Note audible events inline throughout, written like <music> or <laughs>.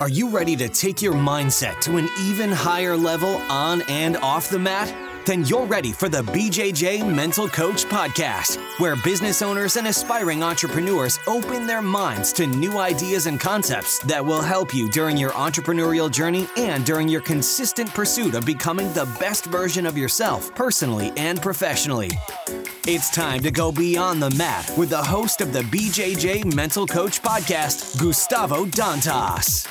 Are you ready to take your mindset to an even higher level on and off the mat? Then you're ready for the BJJ Mental Coach Podcast, where business owners and aspiring entrepreneurs open their minds to new ideas and concepts that will help you during your entrepreneurial journey and during your consistent pursuit of becoming the best version of yourself, personally and professionally. It's time to go beyond the mat with the host of the BJJ Mental Coach Podcast, Gustavo Dantas.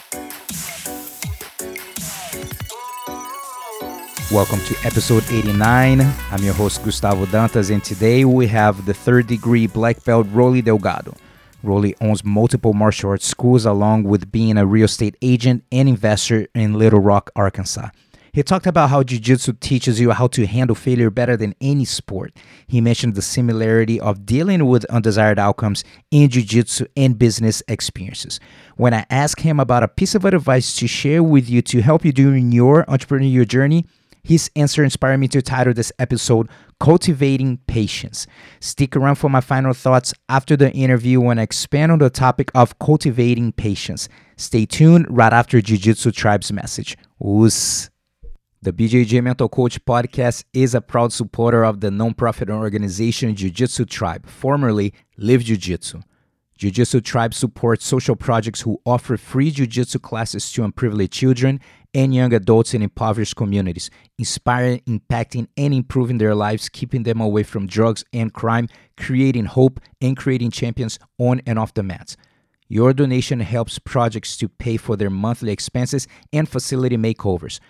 Welcome to episode 89. I'm your host, Gustavo Dantas, and today we have the third degree black belt Roli Delgado. Roli owns multiple martial arts schools along with being a real estate agent and investor in Little Rock, Arkansas. He talked about how Jiu Jitsu teaches you how to handle failure better than any sport. He mentioned the similarity of dealing with undesired outcomes in Jiu Jitsu and business experiences. When I asked him about a piece of advice to share with you to help you during your entrepreneurial journey, his answer inspired me to title this episode Cultivating Patience. Stick around for my final thoughts after the interview when I expand on the topic of cultivating patience. Stay tuned right after Jiu Jitsu Tribe's message. Us. The BJJ Mental Coach podcast is a proud supporter of the nonprofit organization Jiu Jitsu Tribe, formerly Live Jiu Jitsu. Jiu Jitsu Tribe supports social projects who offer free Jiu Jitsu classes to unprivileged children and young adults in impoverished communities, inspiring, impacting, and improving their lives, keeping them away from drugs and crime, creating hope, and creating champions on and off the mats. Your donation helps projects to pay for their monthly expenses and facility makeovers.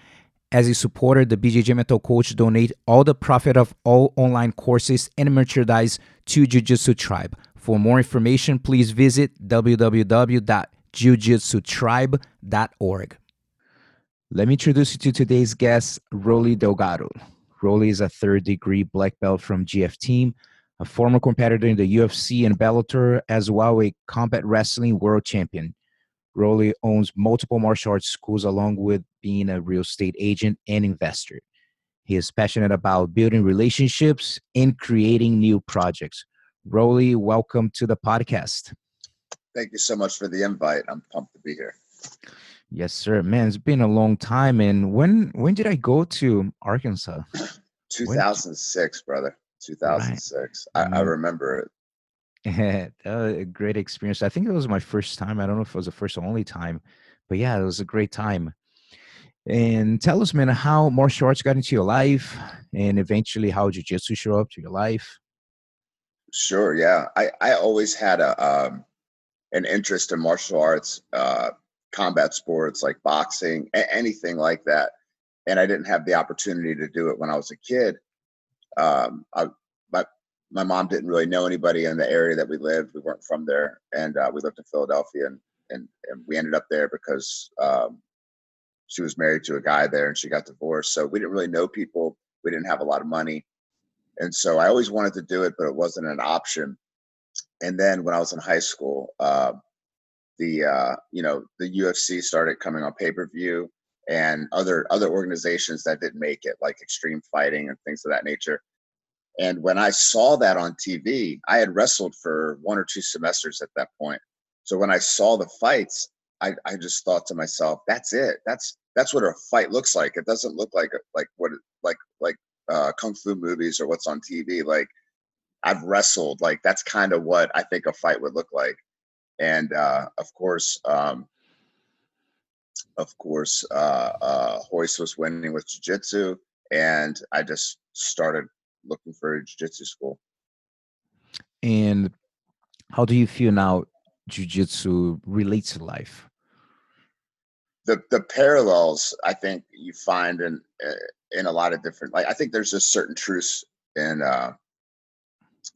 As a supporter, the BJJ Mental Coach donate all the profit of all online courses and merchandise to Jiu Jitsu Tribe. For more information, please visit www.jiujitsutribe.org. Let me introduce you to today's guest, Roli Delgado. Roli is a third degree black belt from GF Team, a former competitor in the UFC and Bellator, as well a combat wrestling world champion. Roli owns multiple martial arts schools along with being a real estate agent and investor. He is passionate about building relationships and creating new projects. Roli, welcome to the podcast. Thank you so much for the invite. I'm pumped to be here. Yes, sir. Man, it's been a long time. And when when did I go to Arkansas? 2006, when? brother. 2006. Right. I, I, mm-hmm. remember it. <laughs> a great experience. I think it was my first time. I don't know if it was the first or only time, but yeah, it was a great time. And tell us, man, how martial arts got into your life, and eventually how jiu-jitsu show up to your life. Sure. Yeah, I I always had a um, an interest in martial arts, uh, combat sports like boxing, a- anything like that, and I didn't have the opportunity to do it when I was a kid. Um, I, my mom didn't really know anybody in the area that we lived. We weren't from there, and uh, we lived in Philadelphia, and and and we ended up there because um, she was married to a guy there, and she got divorced. So we didn't really know people. We didn't have a lot of money and so I always wanted to do it, but it wasn't an option. And then when I was in high school, uh, the uh, you know the UFC started coming on pay per view, and other other organizations that didn't make it, like Extreme Fighting and things of that nature. And when I saw that on TV, I had wrestled for one or two semesters at that point. So when I saw the fights, I, I just thought to myself, "That's it. That's that's what a fight looks like. It doesn't look like like what like like uh, kung fu movies or what's on TV. Like I've wrestled. Like that's kind of what I think a fight would look like. And uh, of course, um, of course, uh, uh, Royce was winning with jiu-jitsu, and I just started looking for a jiu-jitsu school. And how do you feel now? Jiu-jitsu relates to life. The the parallels I think you find in uh, in a lot of different like I think there's just certain truths in uh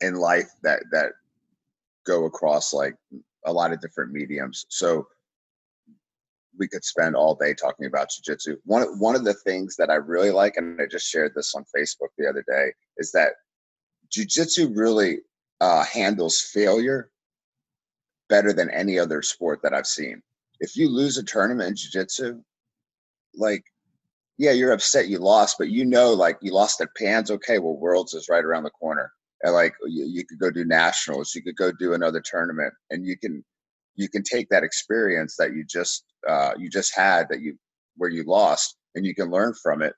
in life that that go across like a lot of different mediums. So we could spend all day talking about jujitsu. One one of the things that I really like, and I just shared this on Facebook the other day, is that jujitsu really uh, handles failure better than any other sport that I've seen. If you lose a tournament in jujitsu, like yeah, you're upset you lost, but you know, like you lost at Pans. Okay, well, Worlds is right around the corner. And like you, you could go do nationals, you could go do another tournament, and you can you can take that experience that you just uh, you just had that you where you lost, and you can learn from it.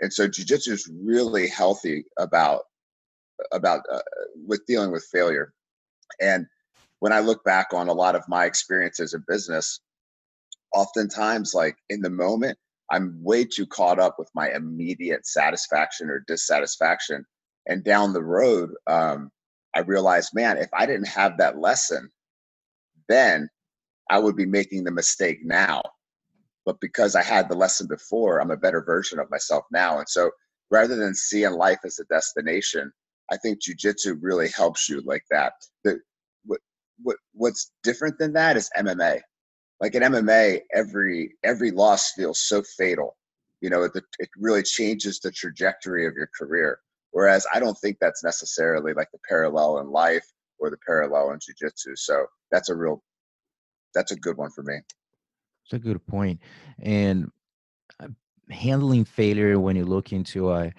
And so jujitsu is really healthy about about uh, with dealing with failure. And when I look back on a lot of my experiences in business, oftentimes like in the moment, I'm way too caught up with my immediate satisfaction or dissatisfaction. And down the road, um, I realized, man, if I didn't have that lesson, then I would be making the mistake now. But because I had the lesson before, I'm a better version of myself now. And so rather than seeing life as a destination, I think jujitsu really helps you like that. The, what, what, what's different than that is MMA. Like in MMA, every every loss feels so fatal. You know, it, it really changes the trajectory of your career. Whereas I don't think that's necessarily like the parallel in life or the parallel in jujitsu. So that's a real, that's a good one for me. It's a good point. And uh, handling failure when you look into, i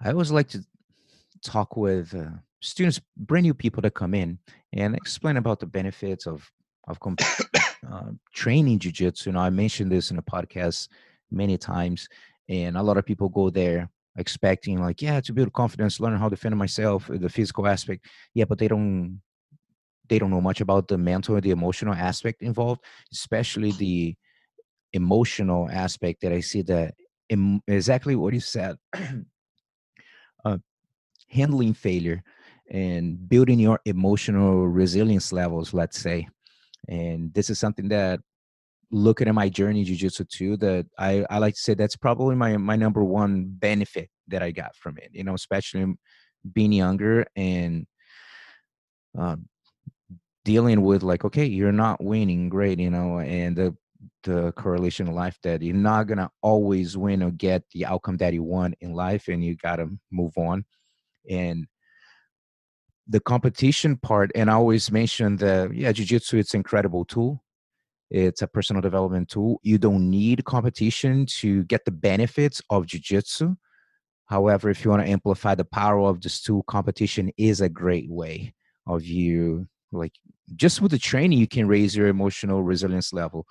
I always like to talk with uh, students, brand new people that come in, and explain about the benefits of of comp- <coughs> uh, training jujitsu. You know, I mentioned this in a podcast many times, and a lot of people go there expecting like, yeah, to build confidence, learn how to defend myself, the physical aspect. Yeah, but they don't they don't know much about the mental and the emotional aspect involved, especially the emotional aspect that I see that Im- exactly what you said. <clears throat> uh, handling failure and building your emotional resilience levels let's say and this is something that looking at my journey jiu-jitsu too that I, I like to say that's probably my my number one benefit that i got from it you know especially being younger and uh, dealing with like okay you're not winning great you know and the the correlation of life that you're not gonna always win or get the outcome that you want in life and you gotta move on. And the competition part and i always mention that yeah jiu-jitsu it's an incredible tool it's a personal development tool. You don't need competition to get the benefits of jiu-jitsu. However if you want to amplify the power of this tool competition is a great way of you like just with the training you can raise your emotional resilience level.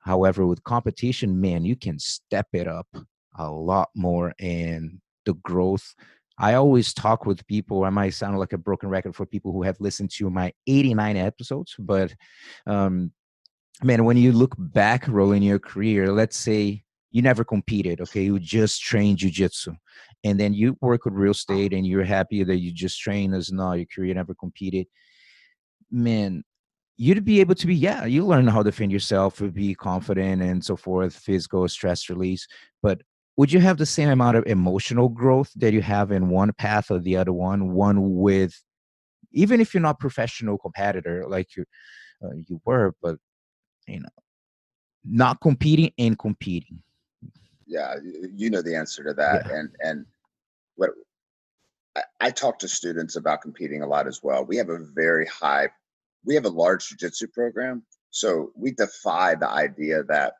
However with competition man you can step it up a lot more and the growth. I always talk with people. I might sound like a broken record for people who have listened to my 89 episodes, but um, man, when you look back, rolling your career, let's say you never competed, okay, you just trained jujitsu, and then you work with real estate, and you're happy that you just trained as not your career never competed. Man, you'd be able to be yeah you learn how to defend yourself be confident and so forth physical stress release but would you have the same amount of emotional growth that you have in one path or the other one one with even if you're not professional competitor like you uh, you were but you know not competing and competing yeah you know the answer to that yeah. and and what I, I talk to students about competing a lot as well we have a very high we have a large jiu-jitsu program so we defy the idea that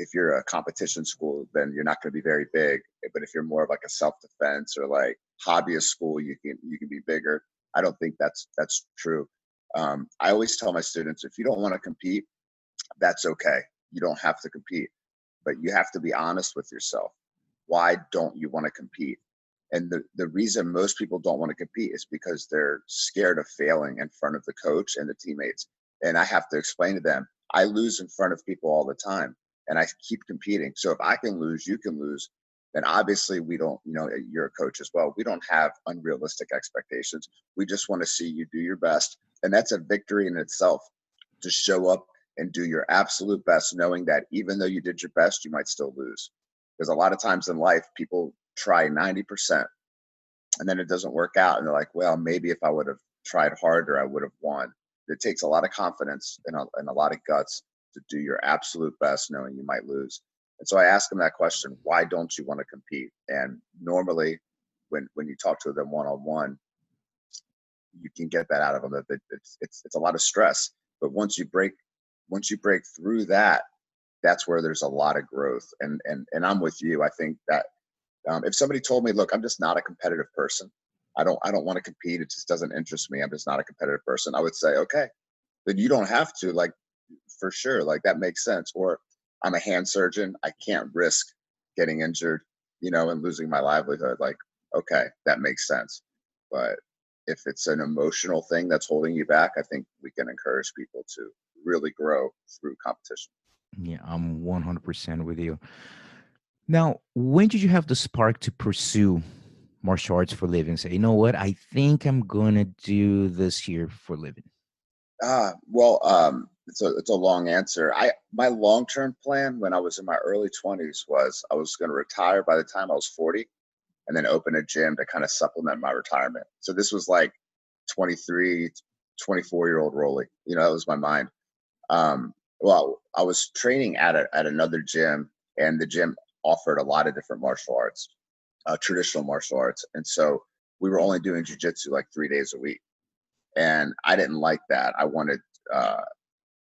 if you're a competition school, then you're not going to be very big. But if you're more of like a self defense or like hobbyist school, you can you can be bigger. I don't think that's that's true. Um, I always tell my students if you don't want to compete, that's okay. You don't have to compete, but you have to be honest with yourself. Why don't you want to compete? And the, the reason most people don't want to compete is because they're scared of failing in front of the coach and the teammates. And I have to explain to them, I lose in front of people all the time and I keep competing. So if I can lose, you can lose. Then obviously we don't, you know, you're a coach as well. We don't have unrealistic expectations. We just want to see you do your best. And that's a victory in itself to show up and do your absolute best, knowing that even though you did your best, you might still lose. Because a lot of times in life, people try 90% and then it doesn't work out. And they're like, well, maybe if I would have tried harder, I would have won. It takes a lot of confidence and a, and a lot of guts to do your absolute best knowing you might lose. And so I ask them that question, why don't you want to compete? And normally when when you talk to them one on one, you can get that out of them it's, it's it's a lot of stress. But once you break once you break through that, that's where there's a lot of growth. And and and I'm with you. I think that um, if somebody told me, look, I'm just not a competitive person. I don't I don't want to compete. It just doesn't interest me. I'm just not a competitive person. I would say, okay, then you don't have to. Like for sure. Like that makes sense. Or I'm a hand surgeon. I can't risk getting injured, you know, and losing my livelihood. Like, okay, that makes sense. But if it's an emotional thing that's holding you back, I think we can encourage people to really grow through competition. Yeah, I'm 100% with you. Now, when did you have the spark to pursue martial arts for living? Say, you know what? I think I'm gonna do this here for living. Ah, well, um, it's a it's a long answer. I my long term plan when I was in my early 20s was I was going to retire by the time I was 40, and then open a gym to kind of supplement my retirement. So this was like 23, 24 year old Roli. You know, that was my mind. Um, well, I was training at a, at another gym, and the gym offered a lot of different martial arts, uh, traditional martial arts, and so we were only doing jujitsu like three days a week, and I didn't like that. I wanted uh,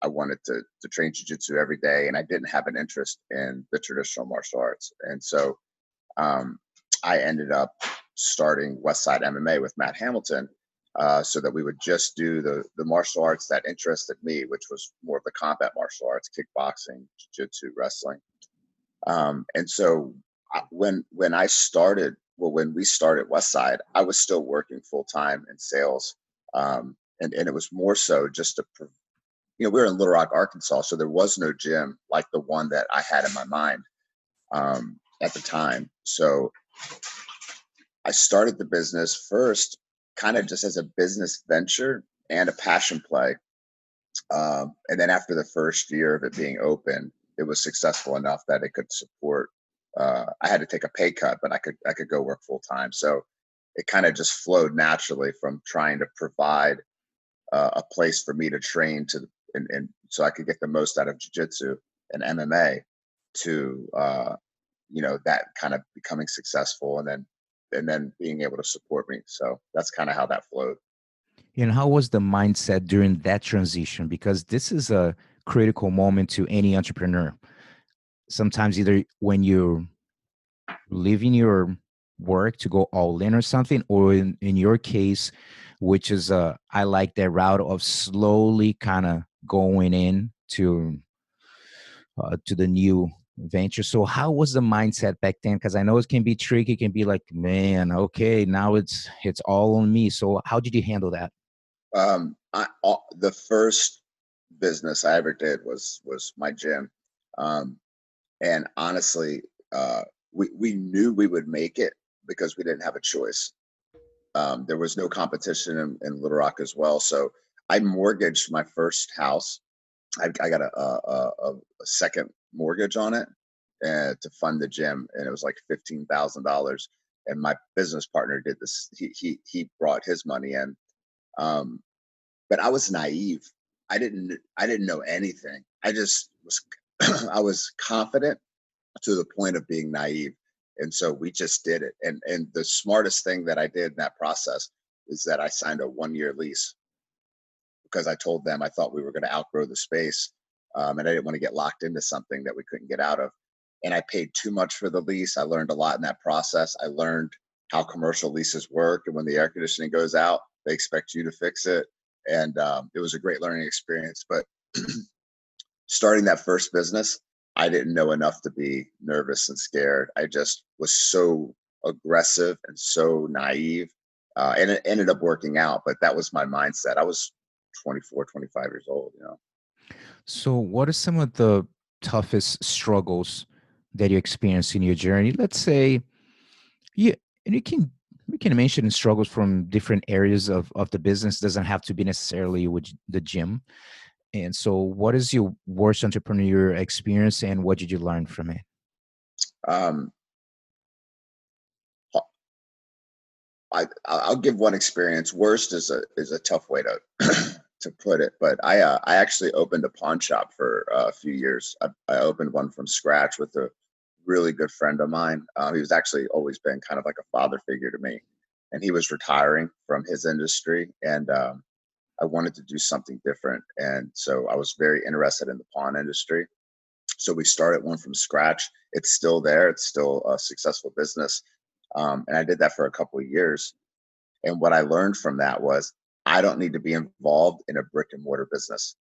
I wanted to to train jujitsu every day, and I didn't have an interest in the traditional martial arts, and so um, I ended up starting Westside MMA with Matt Hamilton, uh, so that we would just do the the martial arts that interested me, which was more of the combat martial arts, kickboxing, jiu-jitsu, wrestling. Um, and so when when I started, well, when we started Westside, I was still working full time in sales, um, and and it was more so just to, you know, we were in Little Rock, Arkansas, so there was no gym like the one that I had in my mind um, at the time. So I started the business first kind of just as a business venture and a passion play. Um, and then after the first year of it being open, it was successful enough that it could support. Uh, I had to take a pay cut, but I could I could go work full time. So it kind of just flowed naturally from trying to provide uh, a place for me to train to and, and so I could get the most out of jiu-jitsu and MMA to uh, you know that kind of becoming successful and then and then being able to support me. So that's kind of how that flowed. And how was the mindset during that transition? Because this is a critical moment to any entrepreneur. Sometimes either when you're leaving your work to go all in or something, or in, in your case, which is uh I like that route of slowly kind of going in to uh, to the new venture. So how was the mindset back then? Because I know it can be tricky. It can be like, man, okay, now it's it's all on me. So how did you handle that? Um, I, all, the first business I ever did was was my gym, um, and honestly, uh, we we knew we would make it because we didn't have a choice. Um, there was no competition in, in, Little Rock as well, so I mortgaged my first house. I, I got a, a, a, second mortgage on it uh, to fund the gym, and it was like fifteen thousand dollars. And my business partner did this. He he he brought his money in, um, but I was naive. I didn't I didn't know anything. I just was <clears throat> I was confident to the point of being naive, and so we just did it. And and the smartest thing that I did in that process is that I signed a one year lease because I told them I thought we were going to outgrow the space um, and I didn't want to get locked into something that we couldn't get out of. And I paid too much for the lease. I learned a lot in that process. I learned how commercial leases work, and when the air conditioning goes out, they expect you to fix it. And um, it was a great learning experience. But <clears throat> starting that first business, I didn't know enough to be nervous and scared. I just was so aggressive and so naive. Uh, and it ended up working out, but that was my mindset. I was 24, 25 years old, you know. So, what are some of the toughest struggles that you experienced in your journey? Let's say, yeah, and you can we can mention struggles from different areas of of the business. It Doesn't have to be necessarily with the gym. And so, what is your worst entrepreneur experience, and what did you learn from it? Um, I I'll give one experience. Worst is a is a tough way to to put it, but I uh, I actually opened a pawn shop for uh, a few years. I, I, opened one from scratch with a really good friend of mine. Uh, he was actually always been kind of like a father figure to me, and he was retiring from his industry, and um, I wanted to do something different, and so I was very interested in the pawn industry. So we started one from scratch. It's still there. It's still a successful business, um, and I did that for a couple of years. And what I learned from that was I don't need to be involved in a brick and mortar business.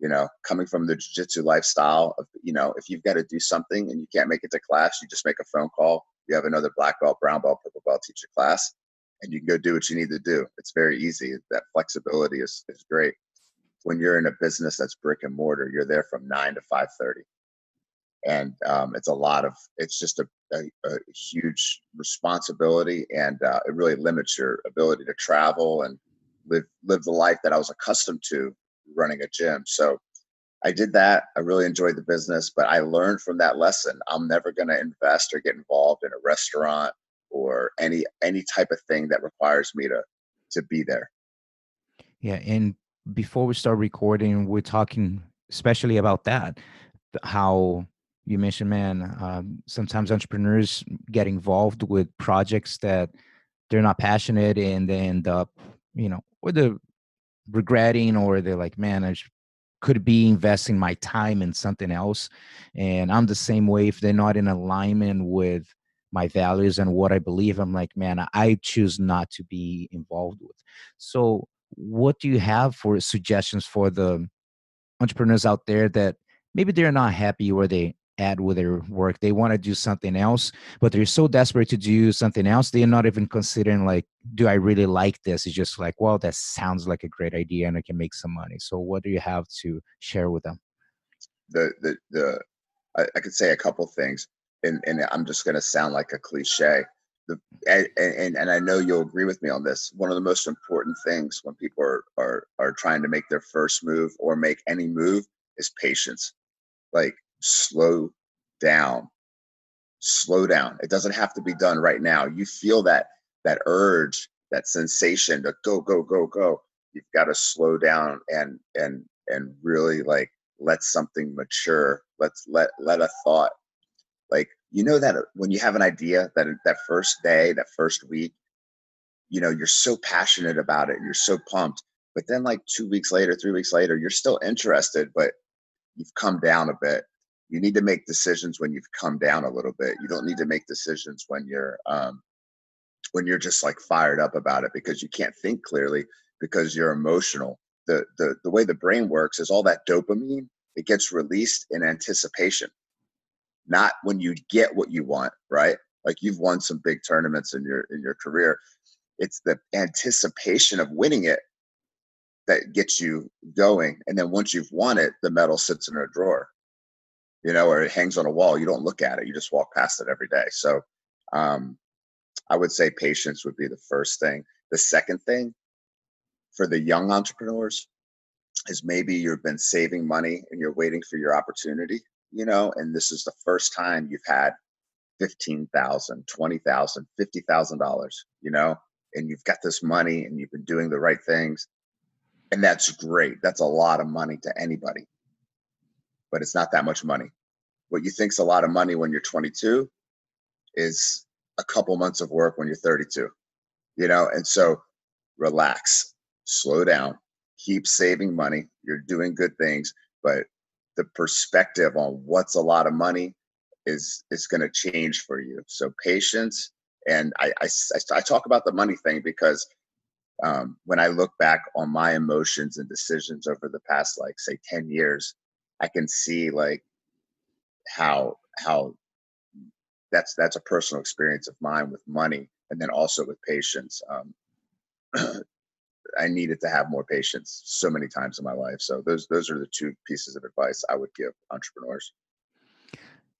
you know, coming from the jiu-jitsu lifestyle of, you know, if you've got to do something and you can't make it to class, you just make a phone call. You have another black belt, brown belt, purple belt teacher class, and you can go do what you need to do. It's very easy. That flexibility is, is great. When you're in a business that's brick and mortar, you're there from nine to five thirty, and um, it's a lot of. It's just a, a, a huge responsibility, and uh, it really limits your ability to travel and live live the life that I was accustomed to running a gym. So I did that. I really enjoyed the business, but I learned from that lesson. I'm never going to invest or get involved in a restaurant or any any type of thing that requires me to to be there. Yeah, and before we start recording, we're talking especially about that, how you mentioned, man, um, sometimes entrepreneurs get involved with projects that they're not passionate and they end up, you know, or the regretting or they're like man i could be investing my time in something else and i'm the same way if they're not in alignment with my values and what i believe i'm like man i choose not to be involved with. So what do you have for suggestions for the entrepreneurs out there that maybe they're not happy where they at with their work. They want to do something else, but they're so desperate to do something else, they're not even considering like, do I really like this? It's just like, well, that sounds like a great idea and I can make some money. So what do you have to share with them? The the the I, I could say a couple things, and and I'm just gonna sound like a cliche. The, and, and and I know you'll agree with me on this. One of the most important things when people are are are trying to make their first move or make any move is patience. Like slow down. Slow down. It doesn't have to be done right now. You feel that that urge that sensation to go go go go. You've got to slow down and and and really like let something mature. Let's let let a thought like you know that uh, when you have an idea that that first day that first week you know you're so passionate about it you're so pumped but then like two weeks later three weeks later you're still interested but you've come down a bit you need to make decisions when you've come down a little bit. You don't need to make decisions when you're um, when you're just like fired up about it because you can't think clearly because you're emotional. The the the way the brain works is all that dopamine it gets released in anticipation, not when you get what you want. Right? Like you've won some big tournaments in your in your career. It's the anticipation of winning it that gets you going, and then once you've won it, the medal sits in a drawer you know, or it hangs on a wall. You don't look at it. You just walk past it every day. So um, I would say patience would be the first thing. The second thing for the young entrepreneurs is maybe you've been saving money and you're waiting for your opportunity, you know, and this is the first time you've had $15,000, $20,000, $50,000, you know, and you've got this money and you've been doing the right things. And that's great. That's a lot of money to anybody but it's not that much money. What you think's a lot of money when you're 22 is a couple months of work when you're 32. You know, and so relax, slow down, keep saving money. You're doing good things, but the perspective on what's a lot of money is is going to change for you. So patience, and I, I I talk about the money thing because um, when I look back on my emotions and decisions over the past like say 10 years, I can see like how how that's that's a personal experience of mine with money and then also with patience. Um, <clears throat> I needed to have more patience so many times in my life. So those those are the two pieces of advice I would give entrepreneurs.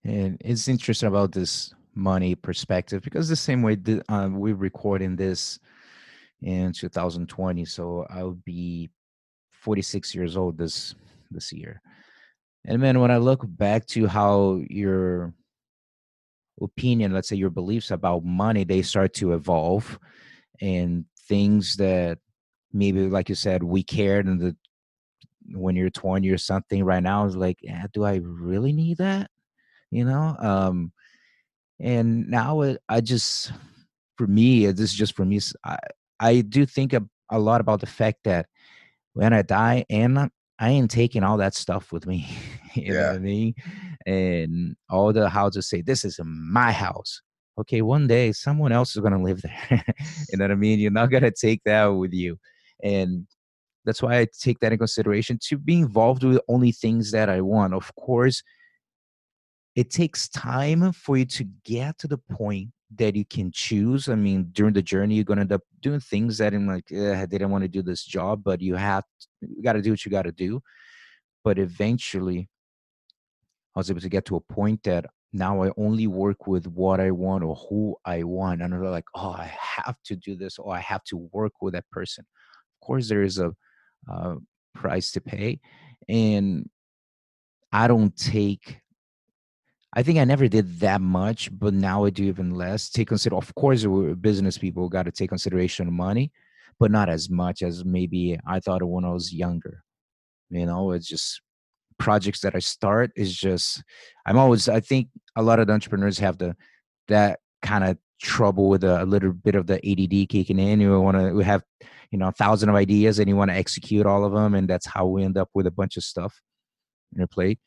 And it's interesting about this money perspective because the same way uh, we're recording this in 2020, so I'll be 46 years old this this year. And man, when I look back to how your opinion, let's say your beliefs about money, they start to evolve and things that maybe like you said, we cared in the when you're 20 or something right now is like, yeah, do I really need that? You know? Um and now it, I just for me, this is just for me, I, I do think a, a lot about the fact that when I die and I ain't taking all that stuff with me. <laughs> you yeah. know what I mean? And all the houses say, This is my house. Okay, one day someone else is gonna live there. <laughs> you know what I mean? You're not gonna take that with you. And that's why I take that in consideration to be involved with only things that I want. Of course, it takes time for you to get to the point that you can choose. I mean, during the journey, you're gonna end up doing things that I'm like, eh, I didn't want to do this job, but you have to, you got to do what you got to do. But eventually, I was able to get to a point that now I only work with what I want or who I want, and I'm like, oh, I have to do this, or I have to work with that person. Of course, there is a uh, price to pay, and I don't take I think I never did that much, but now I do even less. Take consider, of course, we're business people got to take consideration of money, but not as much as maybe I thought when I was younger. You know, it's just projects that I start is just I'm always I think a lot of entrepreneurs have the that kind of trouble with a, a, little bit of the ADD kicking in. You want to we have you know a thousand of ideas and you want to execute all of them, and that's how we end up with a bunch of stuff in your plate.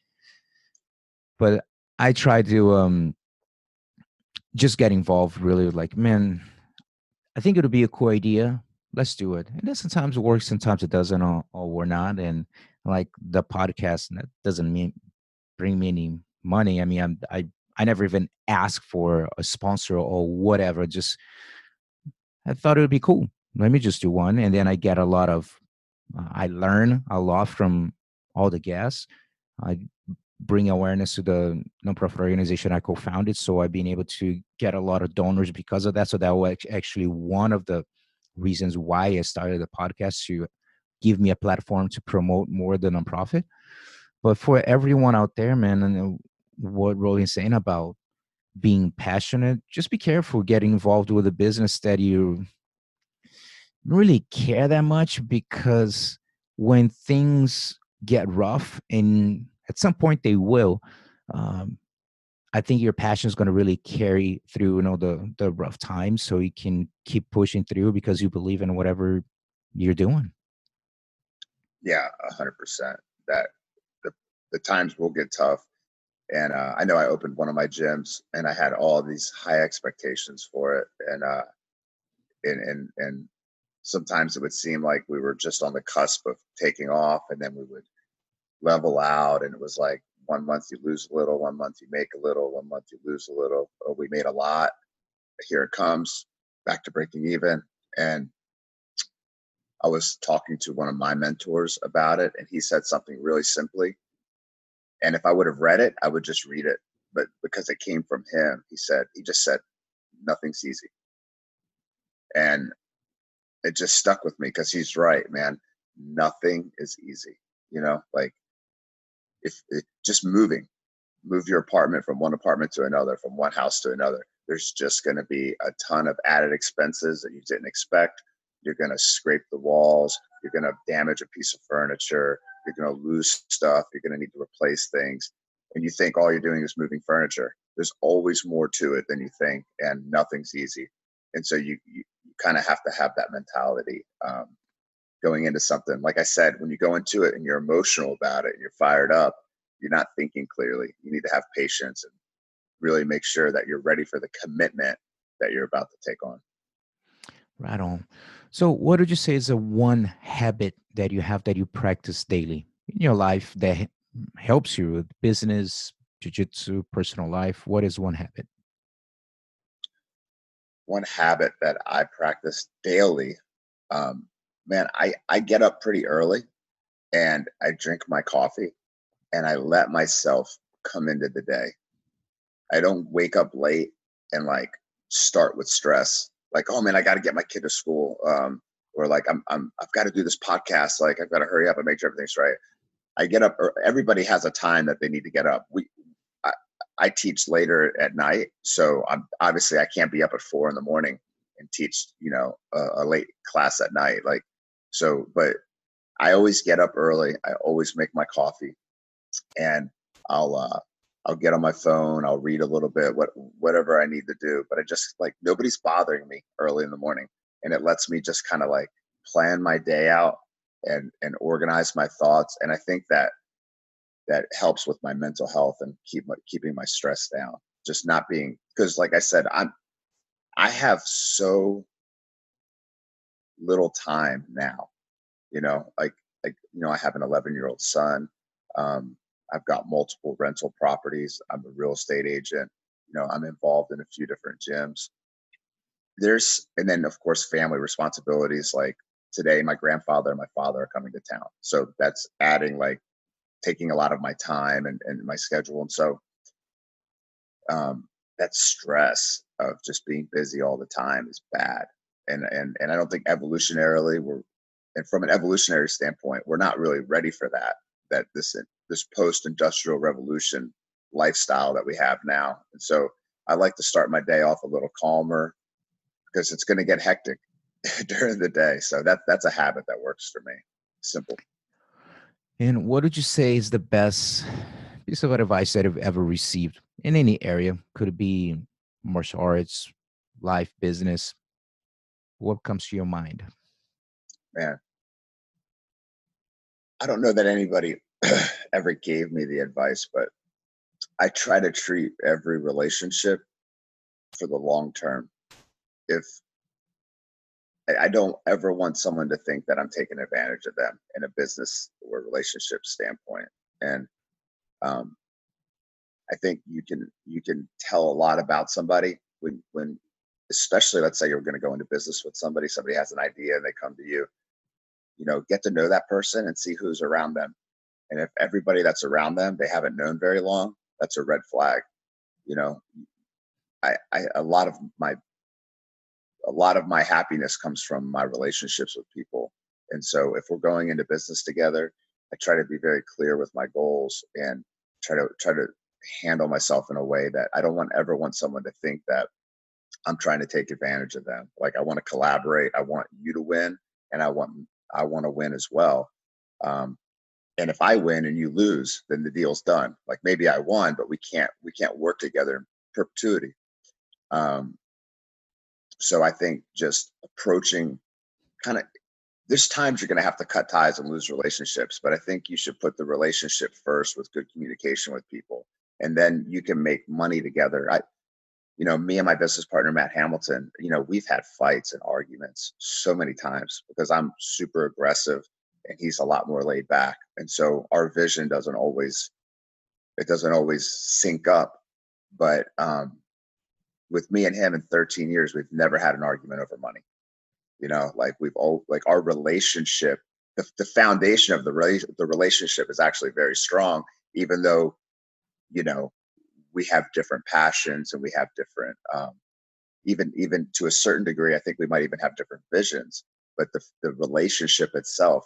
But I try to um just get involved really like, man, I think it would be a cool idea. Let's do it. And then sometimes it works, sometimes it doesn't, or, or we're not. And like the podcast, that doesn't mean bring me any money. I mean, I'm, I I never even ask for a sponsor or whatever. Just I thought it would be cool. Let me just do one, and then I get a lot of. Uh, I learn a lot from all the guests. I bring awareness to the nonprofit organization I co-founded. So I've been able to get a lot of donors because of that. So that was actually one of the reasons why I started the podcast to give me a platform to promote more the nonprofit. But for everyone out there, man, and uh, what Roli's saying about being passionate, just be careful getting involved with a business that you really care that much because when things get rough and at some point they will um, i think your passion is going to really carry through you know the the rough times so you can keep pushing through because you believe in whatever you're doing. Yeah 100% that the, the times will get tough and uh, i know i opened one of my gyms and i had all these high expectations for it and uh and and and sometimes it would seem like we were just on the cusp of taking off and then we would level out and it was like one month you lose a little one month you make a little one month you lose a little oh, we made a lot. Here it comes back to breaking even and i was talking to one of my mentors about it and he said something really simply and if i would have read it i would just read it but because it came from him he said he just said nothing's easy. And it just stuck with me because he's right man nothing is easy you know like if, if just moving, move your apartment from one apartment to another, from one house to another, there's just going to be a ton of added expenses that you didn't expect. You're going to scrape the walls. You're going to damage a piece of furniture. You're going to lose stuff. You're going to need to replace things. And you think all you're doing is moving furniture. There's always more to it than you think, and nothing's easy. And so you, you, you kind of have to have that mentality. Um, going into something. Like I said, when you go into it and you're emotional about it and you're fired up, you're not thinking clearly. You need to have patience and really make sure that you're ready for the commitment that you're about to take on. Right on. So, what would you say is a one habit that you have that you practice daily in your life that helps you with business, jiu-jitsu, personal life? What is one habit? One habit that I practice daily um, man, I, I get up pretty early and I drink my coffee and I let myself come into the day. I don't wake up late and like start with stress. Like, oh man, I got to get my kid to school. Um, or like, I'm, I'm, I've got to do this podcast. Like, I've got to hurry up and make sure everything's right. I get up. Everybody has a time that they need to get up. We, I, I teach later at night, so I'm obviously I can't be up at four in the morning and teach, you know, a, a late class at night. Like, so, but I always get up early. I always make my coffee, and I'll uh, I'll get on my phone. I'll read a little bit, what whatever I need to do. But I just like nobody's bothering me early in the morning, and it lets me just kind of like plan my day out and and organize my thoughts. And I think that that helps with my mental health and keep my, keeping my stress down. Just not being because, like I said, I'm I have so little time now You know, like like you know, I have an 11 year old son. Um, I've got multiple rental properties. I'm a real estate agent. You know, I'm involved in a few different gyms. There's and then of course family responsibilities like today my grandfather and my father are coming to town. So that's adding like taking a lot of my time and, and my schedule. And so um, that stress of just being busy all the time is bad. And and and I don't think evolutionarily we're and from an evolutionary standpoint, we're not really ready for that. That this this post-industrial revolution lifestyle that we have now. And so I like to start my day off a little calmer because it's going to get hectic <laughs> during the day. So that that's a habit that works for me. Simple. And what would you say is the best piece of advice that you've ever received in any area? Could it be martial arts, life, business? What comes to your mind? Man, I don't know that anybody <clears throat> ever gave me the advice, but I try to treat every relationship for the long term. If I don't ever want someone to think that I'm taking advantage of them in a business or relationship standpoint. And um, I think you can you can tell a lot about somebody when when especially let's say you're going to go into business with somebody, somebody has an idea and they come to you. You know, get to know that person and see who's around them. And if everybody that's around them they haven't known very long, that's a red flag. You know, I, I a lot of my a lot of my happiness comes from my relationships with people. And so if we're going into business together, I try to be very clear with my goals and try to try to handle myself in a way that I don't want ever want someone to think that I'm trying to take advantage of them. Like I want to collaborate. I want you to win and I want I want to win as well. Um, and if I win and you lose, then the deal's done. Like maybe I won, but we can't we can't work together in perpetuity. Um, so I think just approaching kind of there's times you're going to have to cut ties and lose relationships, but I think you should put the relationship first with good communication with people, and then you can make money together. I, you know, me and my business partner Matt Hamilton, you know, we've had fights and arguments so many times because I'm super aggressive and he's a lot more laid back, and so our vision doesn't always it doesn't always sync up, but um, with me and him in 13 years, we've never had an argument over money. You know, like we've all like our relationship, the, the foundation of the re- the relationship is actually very strong, even though, you know, we have different passions and we have different, um, even even to a certain degree, I think we might even have different visions. But the the relationship itself,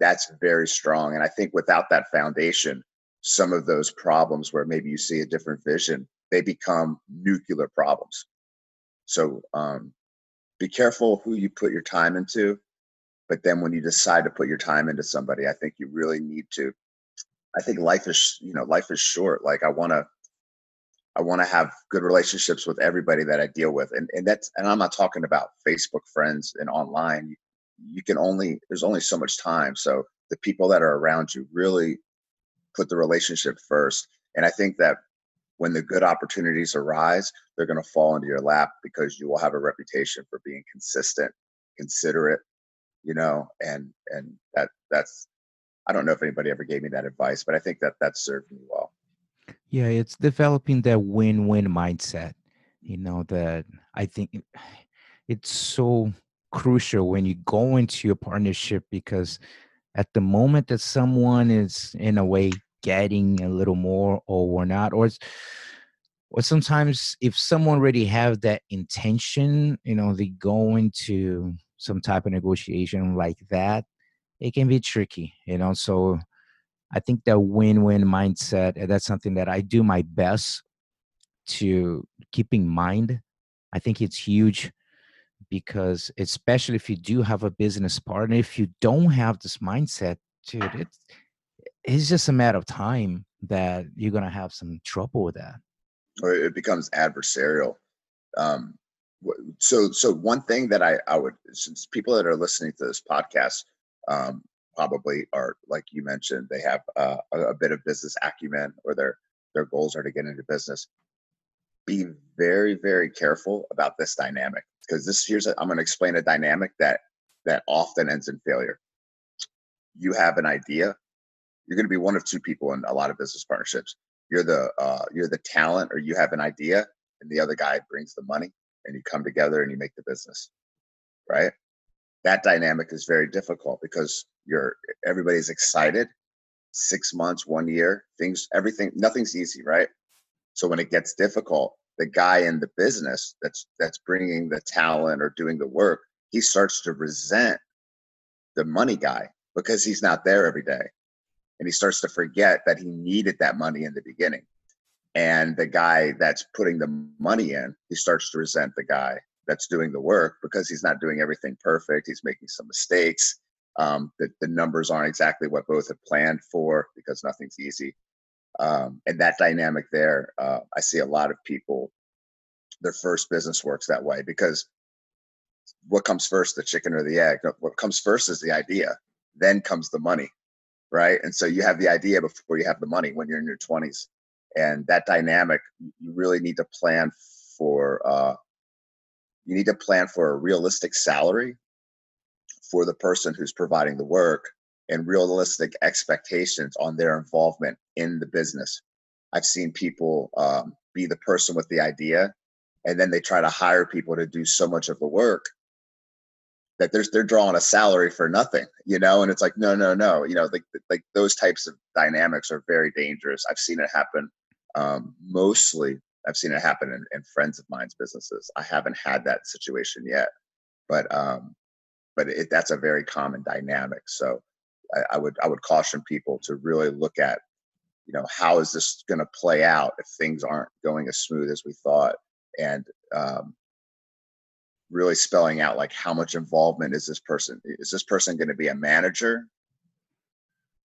that's very strong. And I think without that foundation, some of those problems where maybe you see a different vision they become nuclear problems. So um, be careful who you put your time into. But then when you decide to put your time into somebody, I think you really need to. I think life is, you know, life is short. Like I want to, I want to have good relationships with everybody that I deal with, and and that's, and I'm not talking about Facebook friends and online. You, can only, there's only so much time. So the people that are around you really put the relationship first. And I think that when the good opportunities arise, they're going to fall into your lap because you will have a reputation for being consistent, considerate, you know, and and that that's I don't know if anybody ever gave me that advice, but I think that that served me well. Yeah, it's developing that win-win mindset. You know that I think it's so crucial when you go into a partnership because at the moment that someone is in a way getting a little more or we're not or or sometimes if someone already have that intention you know they go into some type of negotiation like that it can be tricky you know so i think that win-win mindset that's something that i do my best to keep in mind i think it's huge because especially if you do have a business partner if you don't have this mindset dude it's it's just a matter of time that you're gonna have some trouble with that. Or it becomes adversarial. Um, so, so one thing that I, I would, since people that are listening to this podcast um, probably are like you mentioned, they have uh, a, bit of business acumen, or their their goals are to get into business. Be very, very careful about this dynamic because this here's i am going to explain a dynamic that that often ends in failure. You have an idea. You're going to be one of two people in a lot of business partnerships. You're the uh, you're the talent, or you have an idea, and the other guy brings the money, and you come together and you make the business, right? That dynamic is very difficult because you're everybody's excited. Six months, one year, things, everything, nothing's easy, right? So when it gets difficult, the guy in the business that's that's bringing the talent or doing the work he starts to resent the money guy because he's not there every day and he starts to forget that he needed that money in the beginning and the guy that's putting the money in he starts to resent the guy that's doing the work because he's not doing everything perfect he's making some mistakes um, the, the numbers aren't exactly what both had planned for because nothing's easy. Um, and that dynamic there uh, i see a lot of people their first business works that way because what comes first the chicken or the egg? What comes first is the idea then comes the money right? And so you have the idea before you have the money when you're in your 20s and that dynamic you really need to plan for uh, you need to plan for a realistic salary for the person who's providing the work and realistic expectations on their involvement in the business. I've seen people um, be the person with the idea, and then they try to hire people to do so much of the work that there's they're drawing a salary for nothing, you know. And it's like, no, no, no, you know, like like those types of dynamics are very dangerous. I've seen it happen. Um, mostly, I've seen it happen in, in friends of mine's businesses. I haven't had that situation yet, but um, but it, that's a very common dynamic. So I, I would I would caution people to really look at, you know, how is this going to play out if things aren't going as smooth as we thought, and um, really spelling out like how much involvement is this person? Is this person going to be a manager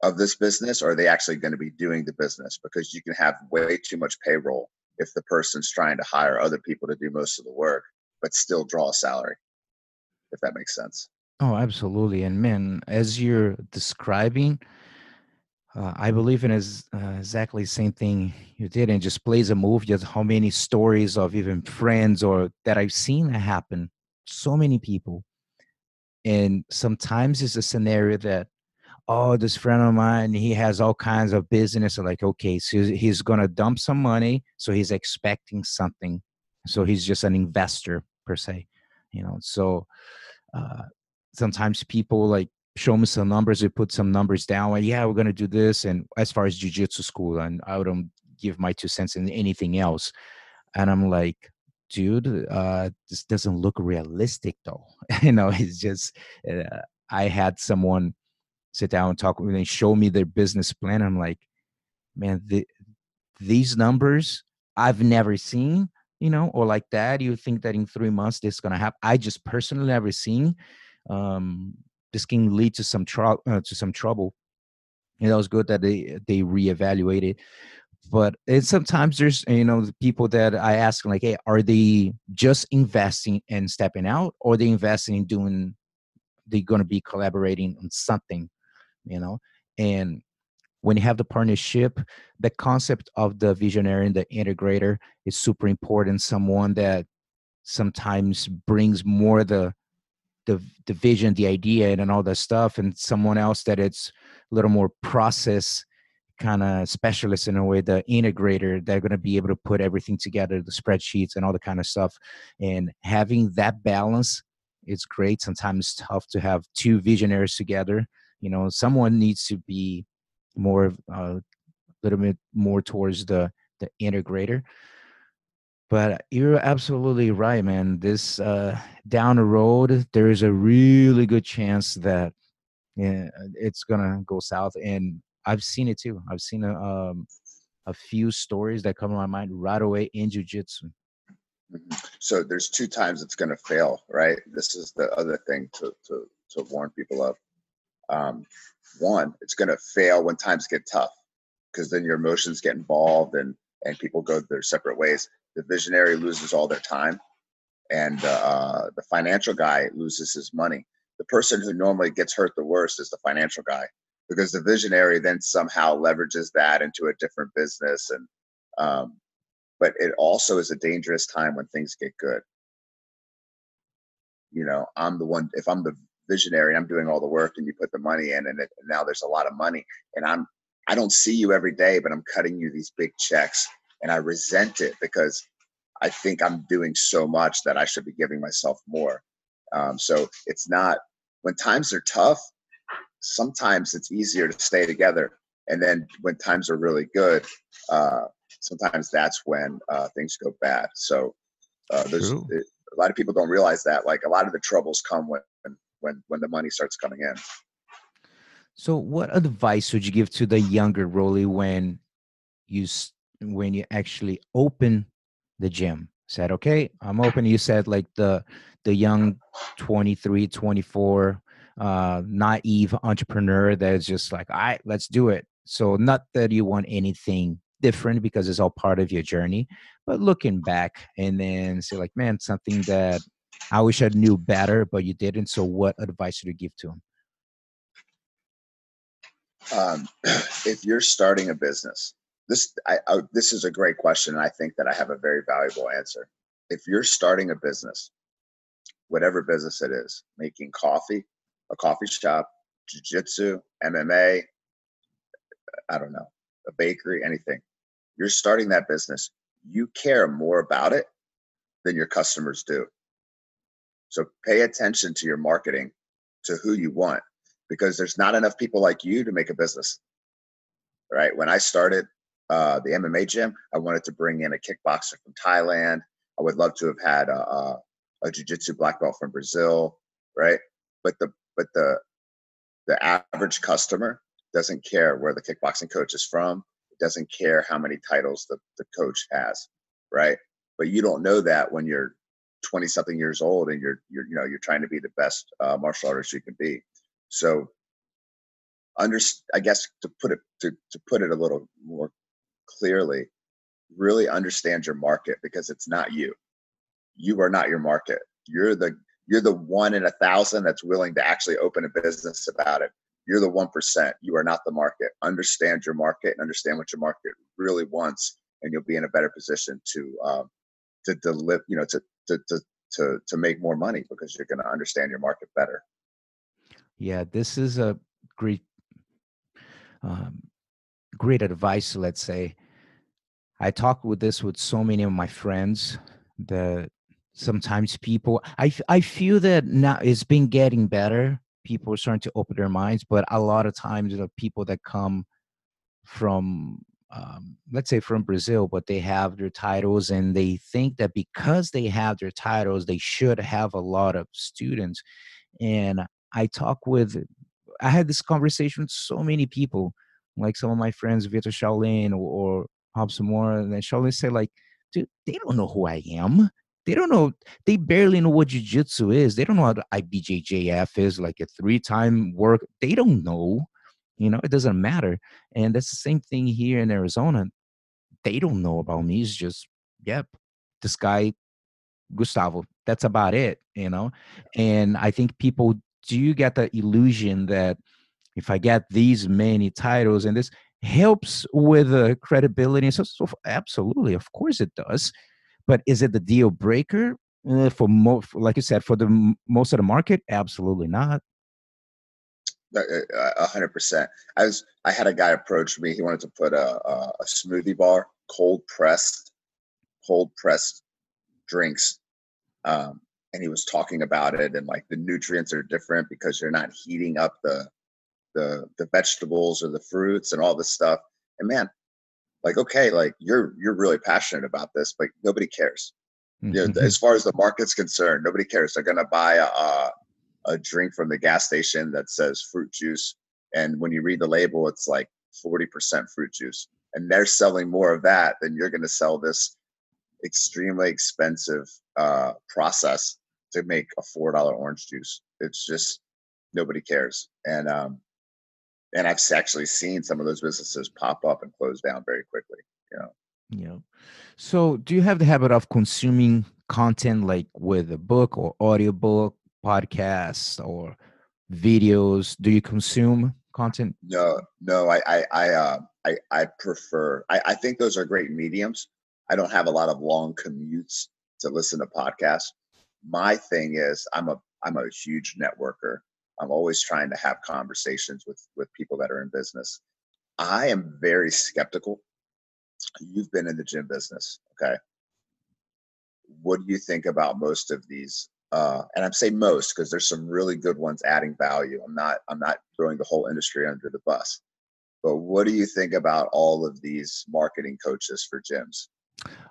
of this business, or are they actually going to be doing the business? Because you can have way too much payroll if the person's trying to hire other people to do most of the work, but still draw a salary. If that makes sense. Oh, absolutely. And man, as you're describing, uh, I believe in is uh, exactly the same thing you did, and just plays a move. Just how many stories of even friends or that I've seen happen. So many people, and sometimes it's a scenario that, oh, this friend of mine, he has all kinds of business. like, okay, so he's gonna dump some money, so he's expecting something. So he's just an investor per se, you know. So uh, sometimes people like show me some numbers, we put some numbers down, and yeah, we're gonna do this. And as far as jujitsu school, and I don't give my two cents in anything else. And I'm like, dude, uh, this doesn't look realistic though. <laughs> you know, it's just uh, I had someone sit down and talk with me and show me their business plan. I'm like, man, the, these numbers I've never seen, you know, or like that. You think that in three months this is gonna happen? I just personally never seen um, this can lead to some trouble uh, to some trouble. And that was good that they they reevaluated. But and sometimes there's you know the people that I ask like, hey, are they just investing and stepping out, or they investing in doing? They're to be collaborating on something, you know. And when you have the partnership, the concept of the visionary and the integrator is super important. Someone that sometimes brings more the the the vision, the idea, and all that stuff, and someone else that it's a little more process kind of specialist in a way, the integrator, they're going to be able to put everything together, the spreadsheets and all the kind of stuff. And having that balance it's great. Sometimes tough to have two visionaries together. You know, someone needs to be more, a uh, little bit more towards the the integrator. But you're absolutely right man. This uh down the road there is a really good chance that yeah, it's gonna go south. And i've seen it too. I've seen a um a few stories that come to my mind right away in jiu-jitsu. Mm-hmm. so there's two times it's going to fail right? This is the other thing to to, to warn people of um, one it's going to fail when times get tough because then your emotions get involved and and people go their separate ways. The visionary loses all their time and uh, the financial guy loses his money. The person who normally gets hurt the worst is the financial guy because the visionary then somehow leverages that into a different business and um, but it also is a dangerous time when things get good. You know i'm the one if i'm the visionary. And I'm doing all the work, and you put the money in, and, it, and now there's a lot of money, and I'm I don't see you every day, but I'm cutting you these big checks, and I resent it because I think I'm doing so much that I should be giving myself more. Um, so it's not when times are tough. Sometimes it's easier to stay together, and then when times are really good, uh, sometimes that's when uh, things go bad. So uh, there's it, a lot of people don't realize that. Like a lot of the troubles come when when when the money starts coming in. So, what advice would you give to the younger Roli when you when you actually open the gym? Said, okay, I'm open. You said like the the young 23, 24, uh, naive entrepreneur that's just like, all right, let's do it. So, not that you want anything different because it's all part of your journey, but looking back and then say like, man, something that I wish I knew better, but you didn't. So, what advice would you give to him? Um, <clears throat> if you're starting a business, this I, I, this is a great question, and I think that I have a very valuable answer. If you're starting a business, whatever business it is, making coffee, a coffee shop, jiu-jitsu, MMA, I don't know, a bakery, anything. You're starting that business. You care more about it than your customers do. So pay attention to your marketing, to who you want, because there's not enough people like you to make a business. Right? When I started uh, the MMA gym, I wanted to bring in a kickboxer from Thailand. I would love to have had a, a, a jiu-jitsu black belt from Brazil, right? But the but the the average customer doesn't care where the kickboxing coach is from. It doesn't care how many titles the, the coach has, right? But you don't know that when you're 20 something years old and you're you're you know you're trying to be the best uh, martial artist you can be. So under i guess to put it to, to put it a little more clearly really understand your market because it's not you. You are not your market. You're the you're the one in a thousand that's willing to actually open a business about it. You're the one percent. You are not the market. Understand your market and understand what your market really wants and you'll be in a better position to um, to deliver you know to to to to, to make more money because you're going to understand your market better. Yeah this is a great um, great advice let's say. I talk with this with so many of my friends that sometimes people i i feel that now it's been getting better. People are starting to open their minds but a lot of times the people that come from um, let's say from Brazil, but they have their titles and they think that because they have their titles, they should have a lot of students. And I talk with, I had this conversation with so many people, like some of my friends, Vitor Shaolin or, or Robson Moura, and then Shaolin say like, dude, they don't know who I am. They don't know, they barely know what jiu-jitsu is. They don't know what IBJJF is, like a three-time work. They don't know you know, it doesn't matter. And that's the same thing here in Arizona. They don't know about me. It's just, yep, this guy, Gustavo. That's about it, you know? And I think people do get the illusion that if I get these many titles and this helps with the credibility. So, so absolutely, of course it does. But is it the deal breaker uh, for, mo- like you said, for the most of the market? Absolutely not. A hundred percent. I was. I had a guy approach me. He wanted to put a, a, a smoothie bar, cold pressed, cold pressed drinks, um, and he was talking about it and like the nutrients are different because you're not heating up the the the vegetables or the fruits and all this stuff. And man, like okay, like you're you're really passionate about this, but nobody cares. Mm-hmm. You know, as far as the market's concerned, nobody cares. They're gonna buy a, a a drink from the gas station that says fruit juice. And when you read the label, it's like 40% fruit juice. And they're selling more of that than you're going to sell this extremely expensive uh, process to make a $4 orange juice. It's just nobody cares. And, um, and I've actually seen some of those businesses pop up and close down very quickly, you know? Yeah. So do you have the habit of consuming content like with a book or audiobook podcasts or videos? Do you consume content? No, no. I I I uh, I, I prefer. I, I think those are great mediums. I don't have a lot of long commutes to listen to podcasts. My thing is, I'm a I'm a huge networker. I'm always trying to have conversations with with people that are in business. I am very skeptical. You've been in the gym business, okay? What do you think about most of these? Uh, and I'm saying most because there's some really good ones adding value. I'm not I'm not throwing the whole industry under the bus. But what do you think about all of these marketing coaches for gyms?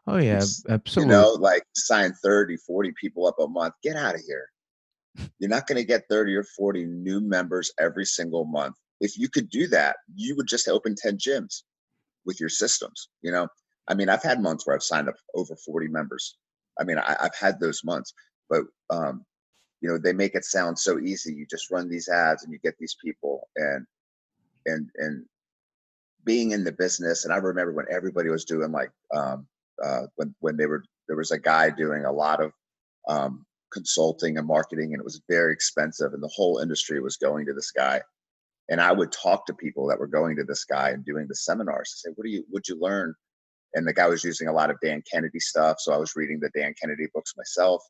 Oh yeah, absolutely. You know, like sign 30, 40 people up a month. Get out of here. <laughs> You're not going to get 30 or 40 new members every single month. If you could do that, you would just open 10 gyms with your systems. You know, I mean, I've had months where I've signed up over 40 members. I mean, I, have had those months, but um, you know, they make it sound so easy. You just run these ads and you get these people, and and and being in the business. And I remember when everybody was doing like um, uh, when when they were there was a guy doing a lot of um, consulting and marketing and it was very expensive and the whole industry was going to this guy and i would talk to people that were going to this guy and doing the seminars to say what do you would you learn and the guy was using a lot of dan kennedy stuff so i was reading the dan kennedy books myself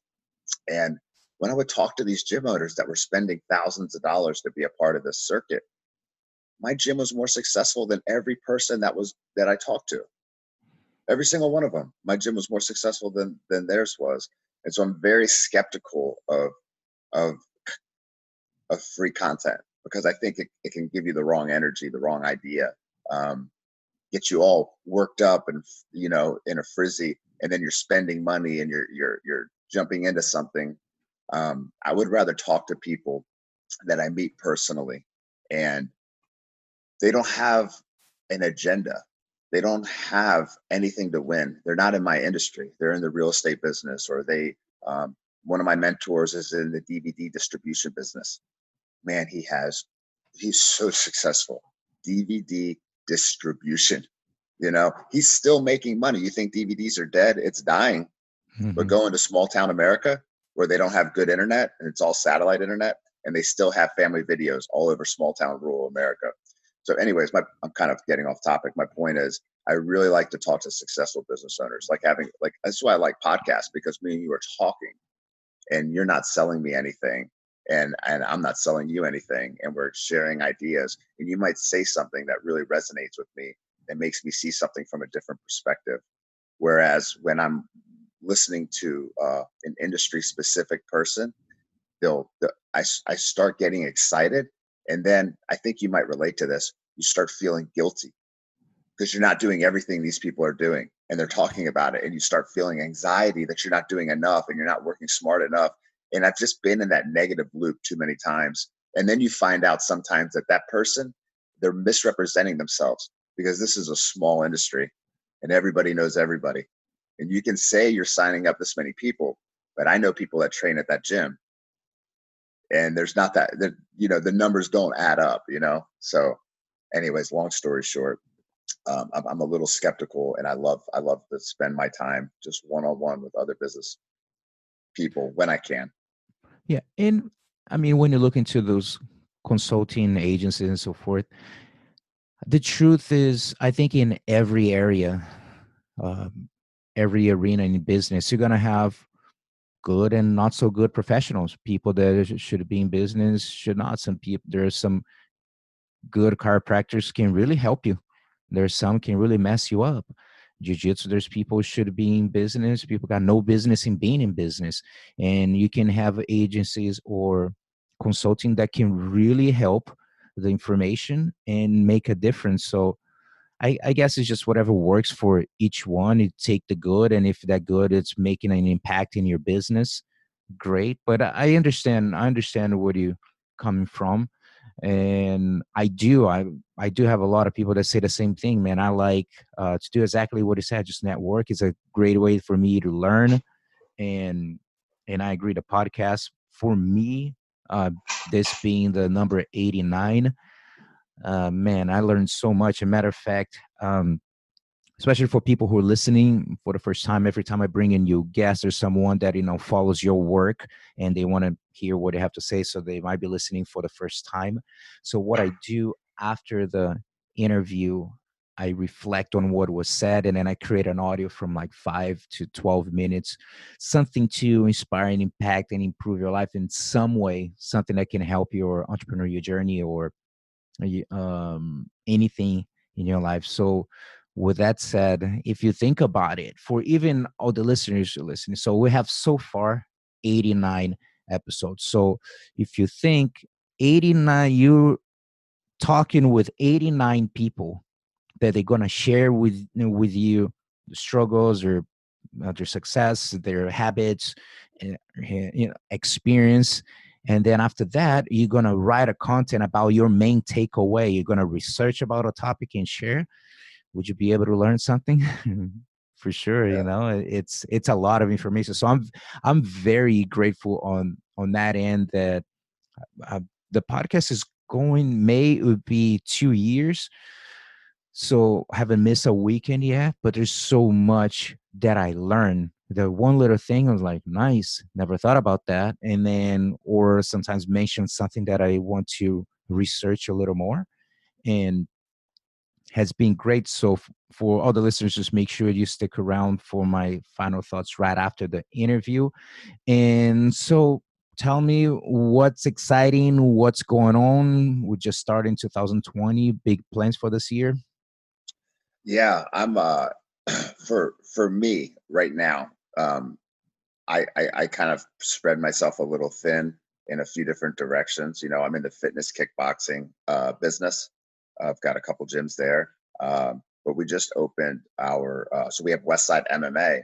and when i would talk to these gym owners that were spending thousands of dollars to be a part of this circuit my gym was more successful than every person that was that i talked to. Every single one of them my gym was more successful than than theirs was. And so I'm very skeptical of of of free content because I think it, it can give you the wrong energy, the wrong idea, um, get you all worked up and you know in a frizzy, and then you're spending money and you're you're you're jumping into something. Um, I would rather talk to people that I meet personally, and they don't have an agenda they don't have anything to win. They're not in my industry. They're in the real estate business, or they. Um, one of my mentors is in the DVD distribution business. Man, he has. He's so successful. DVD distribution. You know, he's still making money. You think DVDs are dead? It's dying. Mm-hmm. But going to small town America where they don't have good internet and it's all satellite internet, and they still have family videos all over small town rural America. So, anyways, my, I'm kind of getting off topic. My point is, I really like to talk to successful business owners, like having like that's why I like podcasts because me and you are talking, and you're not selling me anything, and and I'm not selling you anything, and we're sharing ideas, and you might say something that really resonates with me and makes me see something from a different perspective. Whereas when I'm listening to uh, an industry specific person, they'll, they'll I, I start getting excited and then I think you might relate to this. You start feeling guilty because you're not doing everything these people are doing and they're talking about it. And you start feeling anxiety that you're not doing enough and you're not working smart enough. And I've just been in that negative loop too many times. And then you find out sometimes that that person, they're misrepresenting themselves because this is a small industry and everybody knows everybody. And you can say you're signing up this many people, but I know people that train at that gym. And there's not that the you know the numbers don't add up you know? So anyways long story short um, I'm, I'm a little skeptical and i love i love to spend my time just one-on-one with other business people when i can. Yeah and i mean when you look into those consulting agencies and so forth the truth is i think in every area um, every arena in business you're going to have good and not so good professionals people that should be in business should not. Some people there's some good chiropractors can really help you. There's some can really mess you up. Jiu-jitsu there's people should be in business people got no business in being in business. And you can have agencies or consulting that can really help the information and make a difference. So I, I guess it's just whatever works for each one. You take the good, and if that good is making an impact in your business, great. But I understand. I understand where you're coming from, and I do. I I do have a lot of people that say the same thing. Man, I like uh, to do exactly what you said. Just network is a great way for me to learn, and and I agree. The podcast for me, uh, this being the number eighty nine uh, man, I learned so much. a matter of fact, um, especially for people who are listening for the first time, every time I bring in you guests, or someone that you know follows your work and they want to hear what you have to say, so they might be listening for the first time. So what I do after the interview, I reflect on what was said and then I create an audio from like five to 12 minutes, something to inspire and impact and improve your life in some way, something that can help your entrepreneurial journey or um, anything in your life. So, with that said, if you think about it, for even all the listeners who are listening, so we have so far 89 episodes. So, if you think 89, you're talking with 89 people that they're gonna share with with you the struggles or uh, their success, their habits, uh, you know, experience, and then after that, you're gonna write a content about your main takeaway. You're gonna research about a topic and share. Would you be able to learn something? <laughs> For sure, yeah. you know it's it's a lot of information. So I'm I'm very grateful on on that end that uh, the podcast is going may it would be two years so I haven't missed a weekend yet but there's so much that i learned the one little thing i was like nice never thought about that and then or sometimes mention something that i want to research a little more and has been great so f- for all the listeners just make sure you stick around for my final thoughts right after the interview and so tell me what's exciting, what's going on. We just started in 2020. Big plans for this year. Yeah, I'm uh <clears throat> for for me right now. Um, I, I I kind of spread myself a little thin in a few different directions. You know, I'm in the fitness kickboxing uh, business. I've got a couple gyms there, um, but we just opened our uh, so we have Westside MMA.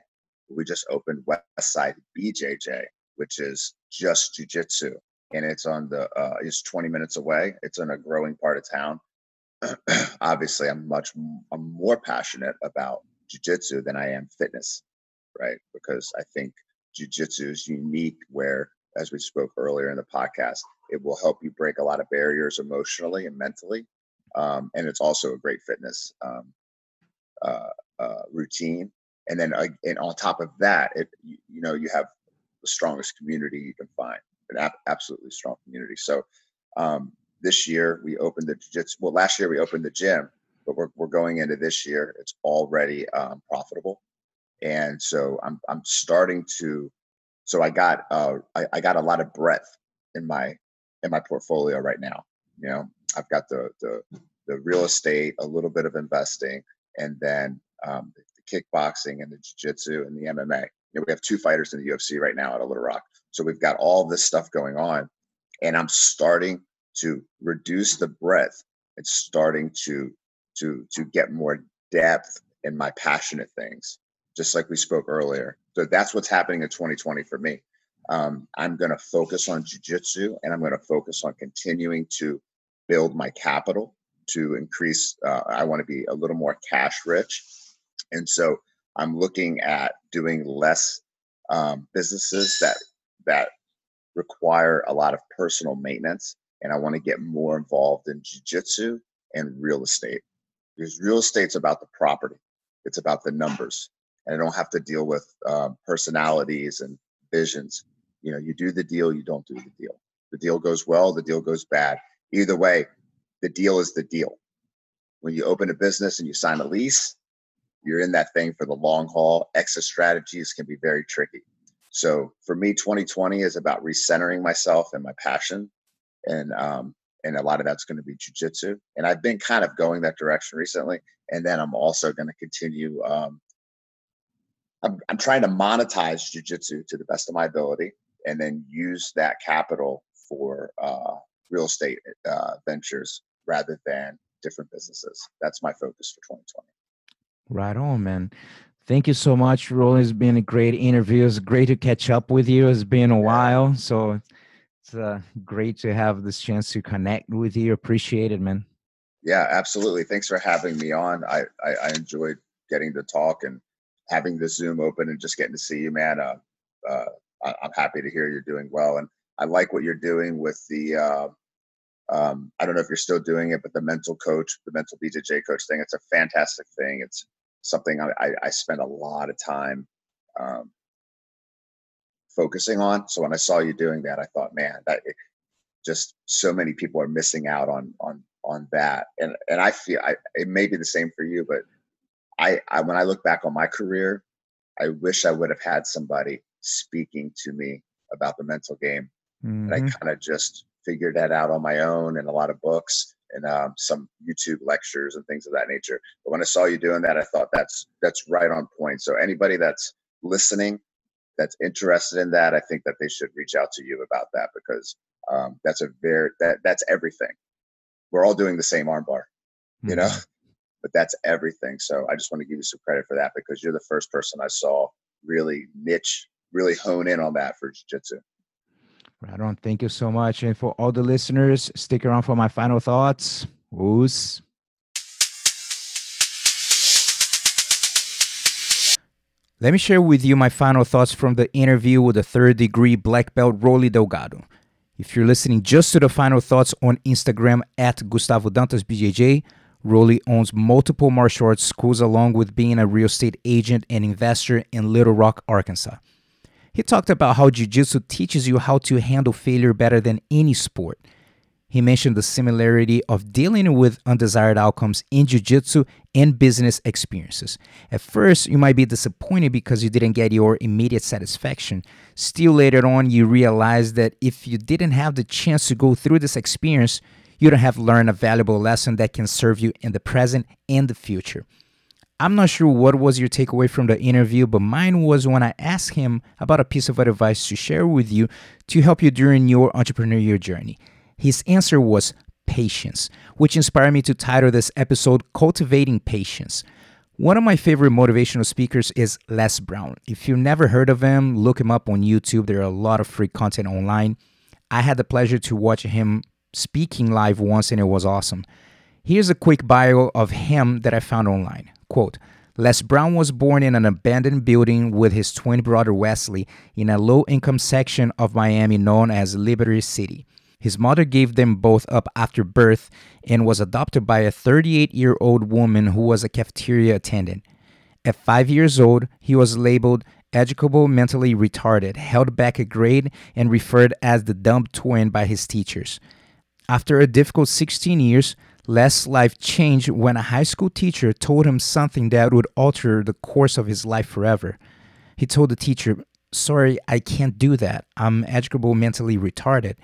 We just opened Westside BJJ, which is just jujitsu, and it's on the uh, it's 20 minutes away. It's in a growing part of town. <clears throat> Obviously, I'm much I'm more passionate about jujitsu than I am fitness, right? Because I think jujitsu is unique, where as we spoke earlier in the podcast, it will help you break a lot of barriers emotionally and mentally, um, and it's also a great fitness um, uh, uh, routine. And then, uh, and on top of that, it you, you know you have the strongest community you can find, an ab- absolutely strong community. So um, this year we opened the jiu-jitsu. Well, last year we opened the gym, but we're, we're going into this year. It's already um, profitable. And so I'm, I'm starting to, so I got, uh, I, I got a lot of breadth in my, in my portfolio right now. You know, I've got the, the, the real estate, a little bit of investing, and then um, the kickboxing and the jiu-jitsu and the MMA you know, we have two fighters in the UFC right now out of Little Rock. So we've got all this stuff going on. And I'm starting to reduce the breadth. It's starting to to to get more depth in my passionate things, just like we spoke earlier. So that's what's happening in 2020 for me. Um, I'm going to focus on jujitsu, and I'm going to focus on continuing to build my capital to increase. Uh, I want to be a little more cash rich, and so I'm looking at doing less um, businesses that that require a lot of personal maintenance, and I want to get more involved in jujitsu and real estate because real estate's about the property, it's about the numbers, and I don't have to deal with um, personalities and visions. You know, you do the deal, you don't do the deal. The deal goes well, the deal goes bad. Either way, the deal is the deal. When you open a business and you sign a lease, you're in that thing for the long haul. Exit strategies can be very tricky. So for me, 2020 is about recentering myself and my passion, and um, and a lot of that's going to be jujitsu. And I've been kind of going that direction recently. And then I'm also going to continue. Um, I'm I'm trying to monetize jujitsu to the best of my ability, and then use that capital for uh, real estate uh, ventures rather than different businesses. That's my focus for 2020. Right on, man. Thank you so much, Roland. It's been a great interview. It's great to catch up with you. It's been a while. So it's uh, great to have this chance to connect with you. Appreciate it, man. Yeah, absolutely. Thanks for having me on. I, I, I enjoyed getting to talk and having the Zoom open and just getting to see you, man. Uh, uh, I, am happy to hear you're doing well. And I like what you're doing with the, uh, um, I don't know if you're still doing it, but the mental coach, the mental BJJ coach thing, it's a fantastic thing. It's something I, I, I a lot of time um, focusing on. So when I saw you doing that, I thought, man, that it, just so many people are missing out on on on that. And and I feel I it may be the same for you, but I, I when I look back on my career, I wish I would have had somebody speaking to me about the mental game. Mm-hmm. And I mm-hmm. kind of just figured that out on my own and a lot of books and um, some YouTube lectures and things of that nature. But when I saw you doing that, I thought that's that's right on point. So anybody that's listening, that's interested in that, I think that they should reach out to you about that because um, that's a very that that's everything. We're all doing the same armbar, mm-hmm. you know, mm-hmm. But that's everything. So I just want to give you some credit for that because you're the first person I saw really niche, really hone in on that for jiu-jitsu. Right on. Thank you so much. And for all the listeners, stick around for my final thoughts. Oss. Let me share with you my final thoughts from the interview with the third degree black belt Roli Delgado. If you're listening just to the final thoughts on Instagram at Gustavo Dantas BJJ, Roli owns multiple martial arts schools along with being a real estate agent and investor in Little Rock, Arkansas. He talked about how Jiu Jitsu teaches you how to handle failure better than any sport. He mentioned the similarity of dealing with undesired outcomes in Jiu Jitsu and business experiences. At first, you might be disappointed because you didn't get your immediate satisfaction. Still, later on, you realize that if you didn't have the chance to go through this experience, you don't have learned a valuable lesson that can serve you in the present and the future. I'm not sure what was your takeaway from the interview, but mine was when I asked him about a piece of advice to share with you to help you during your entrepreneurial journey. His answer was patience, which inspired me to title this episode Cultivating Patience. One of my favorite motivational speakers is Les Brown. If you've never heard of him, look him up on YouTube. There are a lot of free content online. I had the pleasure to watch him speaking live once, and it was awesome. Here's a quick bio of him that I found online. Quote, Les Brown was born in an abandoned building with his twin brother Wesley in a low income section of Miami known as Liberty City. His mother gave them both up after birth and was adopted by a 38 year old woman who was a cafeteria attendant. At five years old, he was labeled educable mentally retarded, held back a grade, and referred as the dumb twin by his teachers. After a difficult 16 years, Les' life changed when a high school teacher told him something that would alter the course of his life forever. He told the teacher, Sorry, I can't do that. I'm educable mentally retarded.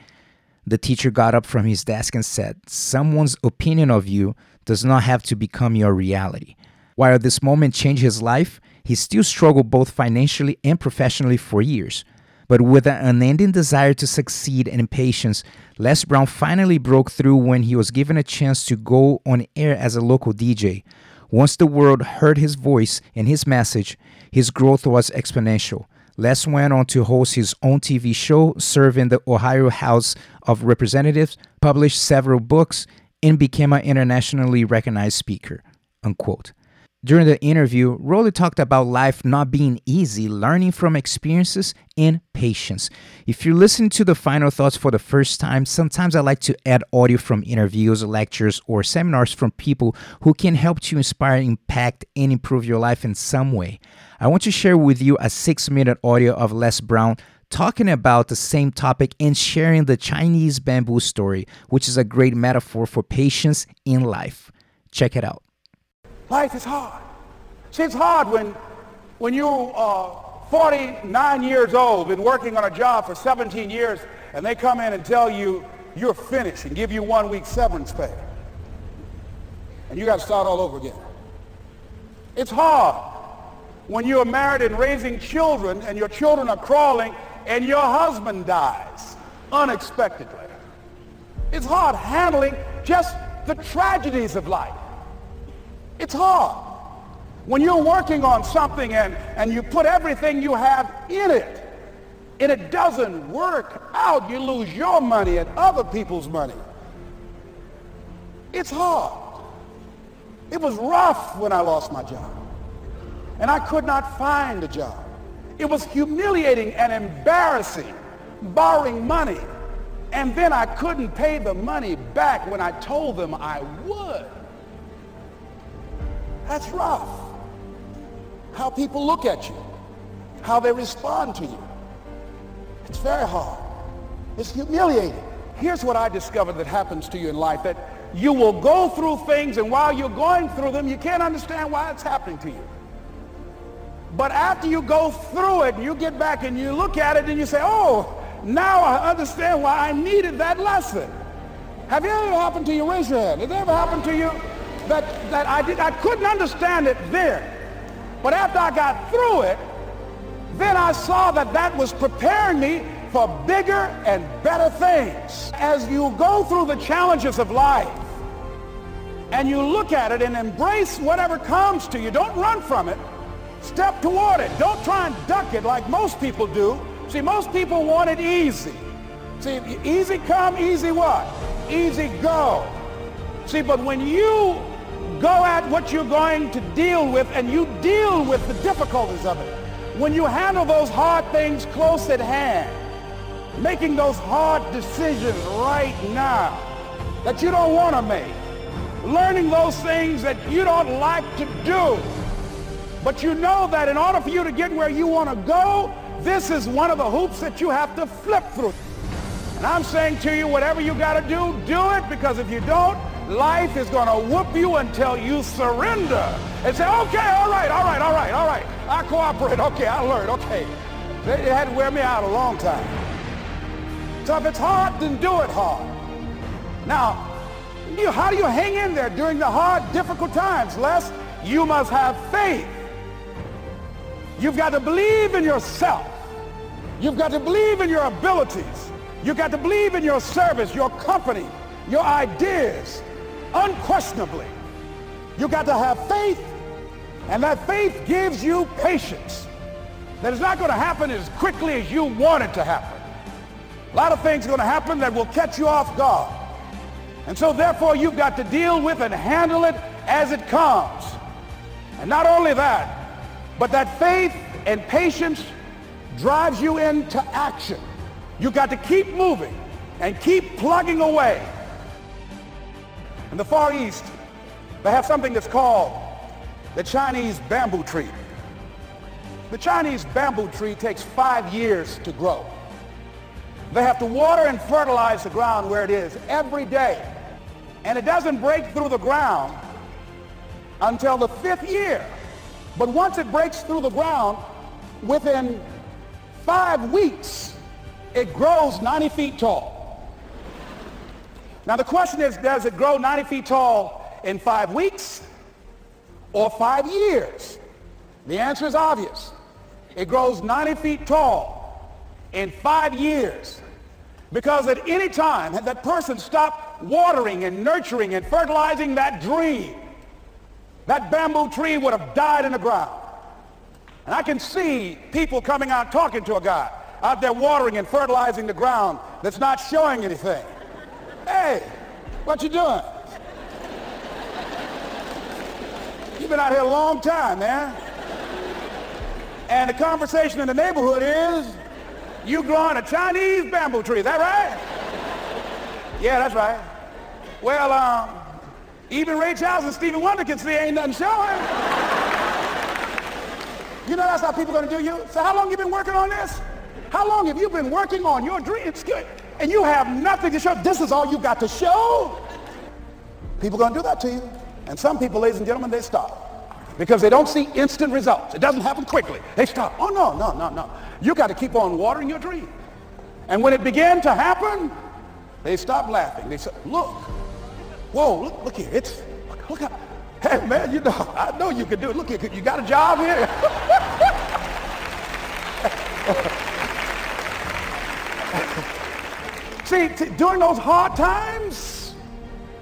The teacher got up from his desk and said, Someone's opinion of you does not have to become your reality. While this moment changed his life, he still struggled both financially and professionally for years. But with an unending desire to succeed and patience, Les Brown finally broke through when he was given a chance to go on air as a local DJ. Once the world heard his voice and his message, his growth was exponential. Les went on to host his own TV show, serve in the Ohio House of Representatives, published several books, and became an internationally recognized speaker. Unquote. During the interview, Roli talked about life not being easy, learning from experiences, and patience. If you're listening to the final thoughts for the first time, sometimes I like to add audio from interviews, lectures, or seminars from people who can help to inspire, impact, and improve your life in some way. I want to share with you a six minute audio of Les Brown talking about the same topic and sharing the Chinese bamboo story, which is a great metaphor for patience in life. Check it out. Life is hard. See, it's hard when, when you are 49 years old, been working on a job for 17 years, and they come in and tell you you're finished and give you one week severance pay. And you got to start all over again. It's hard when you're married and raising children and your children are crawling and your husband dies unexpectedly. It's hard handling just the tragedies of life. It's hard. When you're working on something and, and you put everything you have in it, and it doesn't work out, you lose your money and other people's money. It's hard. It was rough when I lost my job. And I could not find a job. It was humiliating and embarrassing, borrowing money. And then I couldn't pay the money back when I told them I would. That's rough. How people look at you, how they respond to you. It's very hard. It's humiliating. Here's what I discovered that happens to you in life, that you will go through things, and while you're going through them, you can't understand why it's happening to you. But after you go through it, and you get back and you look at it, and you say, oh, now I understand why I needed that lesson. Have you ever happened to you? Raise your hand. Has it ever happened to you that, that I, did, I couldn't understand it then? But after I got through it, then I saw that that was preparing me for bigger and better things. As you go through the challenges of life and you look at it and embrace whatever comes to you, don't run from it. Step toward it. Don't try and duck it like most people do. See, most people want it easy. See, easy come, easy what? Easy go. See, but when you go at what you're going to deal with and you deal with the difficulties of it, when you handle those hard things close at hand, making those hard decisions right now that you don't want to make, learning those things that you don't like to do, but you know that in order for you to get where you want to go, this is one of the hoops that you have to flip through. And I'm saying to you, whatever you got to do, do it because if you don't, life is going to whoop you until you surrender and say, okay, all right, all right, all right, all right. I cooperate. Okay, I learned. Okay. It had to wear me out a long time. So if it's hard, then do it hard. Now, you, how do you hang in there during the hard, difficult times? Les, you must have faith. You've got to believe in yourself. You've got to believe in your abilities. You've got to believe in your service, your company, your ideas, unquestionably. You've got to have faith, and that faith gives you patience. That is not going to happen as quickly as you want it to happen. A lot of things are going to happen that will catch you off guard. And so therefore you've got to deal with and handle it as it comes. And not only that, but that faith and patience drives you into action. You've got to keep moving and keep plugging away. In the Far East, they have something that's called the Chinese bamboo tree. The Chinese bamboo tree takes five years to grow. They have to water and fertilize the ground where it is every day. And it doesn't break through the ground until the fifth year. But once it breaks through the ground, within five weeks, it grows 90 feet tall. Now the question is, does it grow 90 feet tall in five weeks or five years? The answer is obvious. It grows 90 feet tall in five years. Because at any time, had that person stopped watering and nurturing and fertilizing that dream, that bamboo tree would have died in the ground. And I can see people coming out talking to a guy out there watering and fertilizing the ground that's not showing anything. Hey, what you doing? You've been out here a long time, man. And the conversation in the neighborhood is, you growing a Chinese bamboo tree, is that right? Yeah, that's right. Well, um, even Ray Charles and Stevie Wonder can see ain't nothing showing. You know that's how people to do you? So how long you been working on this? How long have you been working on your dreams? And you have nothing to show. This is all you got to show. People going to do that to you. And some people, ladies and gentlemen, they stop. Because they don't see instant results. It doesn't happen quickly. They stop. Oh, no, no, no, no. You got to keep on watering your dream. And when it began to happen, they stopped laughing. They said, look, whoa, look, look here. It's, look, look how, hey, man, you know, I know you can do it. Look here, you got a job here? <laughs> See, t- during those hard times,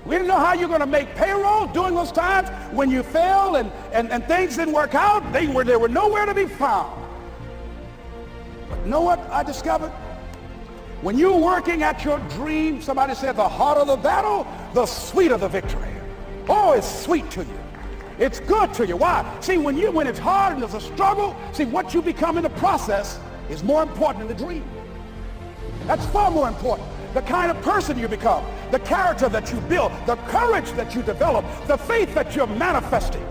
we didn't know how you're going to make payroll during those times when you failed and, and, and things didn't work out. They were, they were nowhere to be found. But know what I discovered? When you're working at your dream, somebody said the harder the battle, the sweeter the victory. Oh, it's sweet to you. It's good to you. Why? See, when you when it's hard and there's a struggle, see what you become in the process is more important than the dream. That's far more important. The kind of person you become, the character that you build, the courage that you develop, the faith that you're manifesting.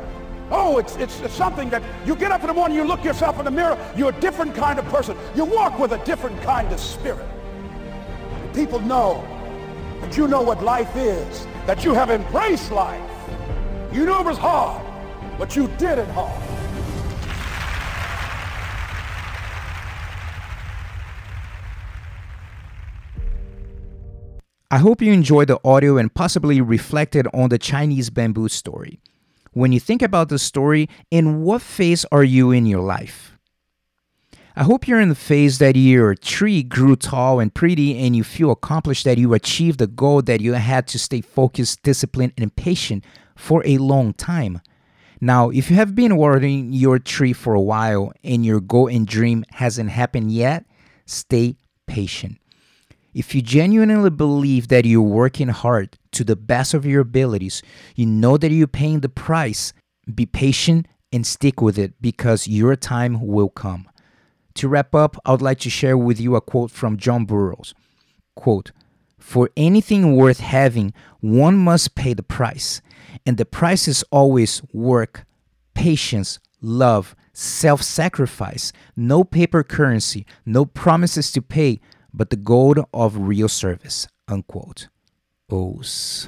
Oh, it's, it's, something that you get up in the morning, you look yourself in the mirror, you're a different kind of person. You walk with a different kind of spirit. People know that you know what life is that you have embraced life. You knew it was hard, but you did it hard. I hope you enjoyed the audio and possibly reflected on the Chinese bamboo story. When you think about the story, in what phase are you in your life? I hope you're in the phase that your tree grew tall and pretty and you feel accomplished that you achieved the goal that you had to stay focused, disciplined, and patient for a long time. Now, if you have been watering your tree for a while and your goal and dream hasn't happened yet, stay patient. If you genuinely believe that you're working hard to the best of your abilities, you know that you're paying the price, be patient and stick with it because your time will come. To wrap up, I would like to share with you a quote from John Burroughs. Quote, For anything worth having, one must pay the price. And the price is always work, patience, love, self sacrifice, no paper currency, no promises to pay, but the gold of real service. Unquote. Oss.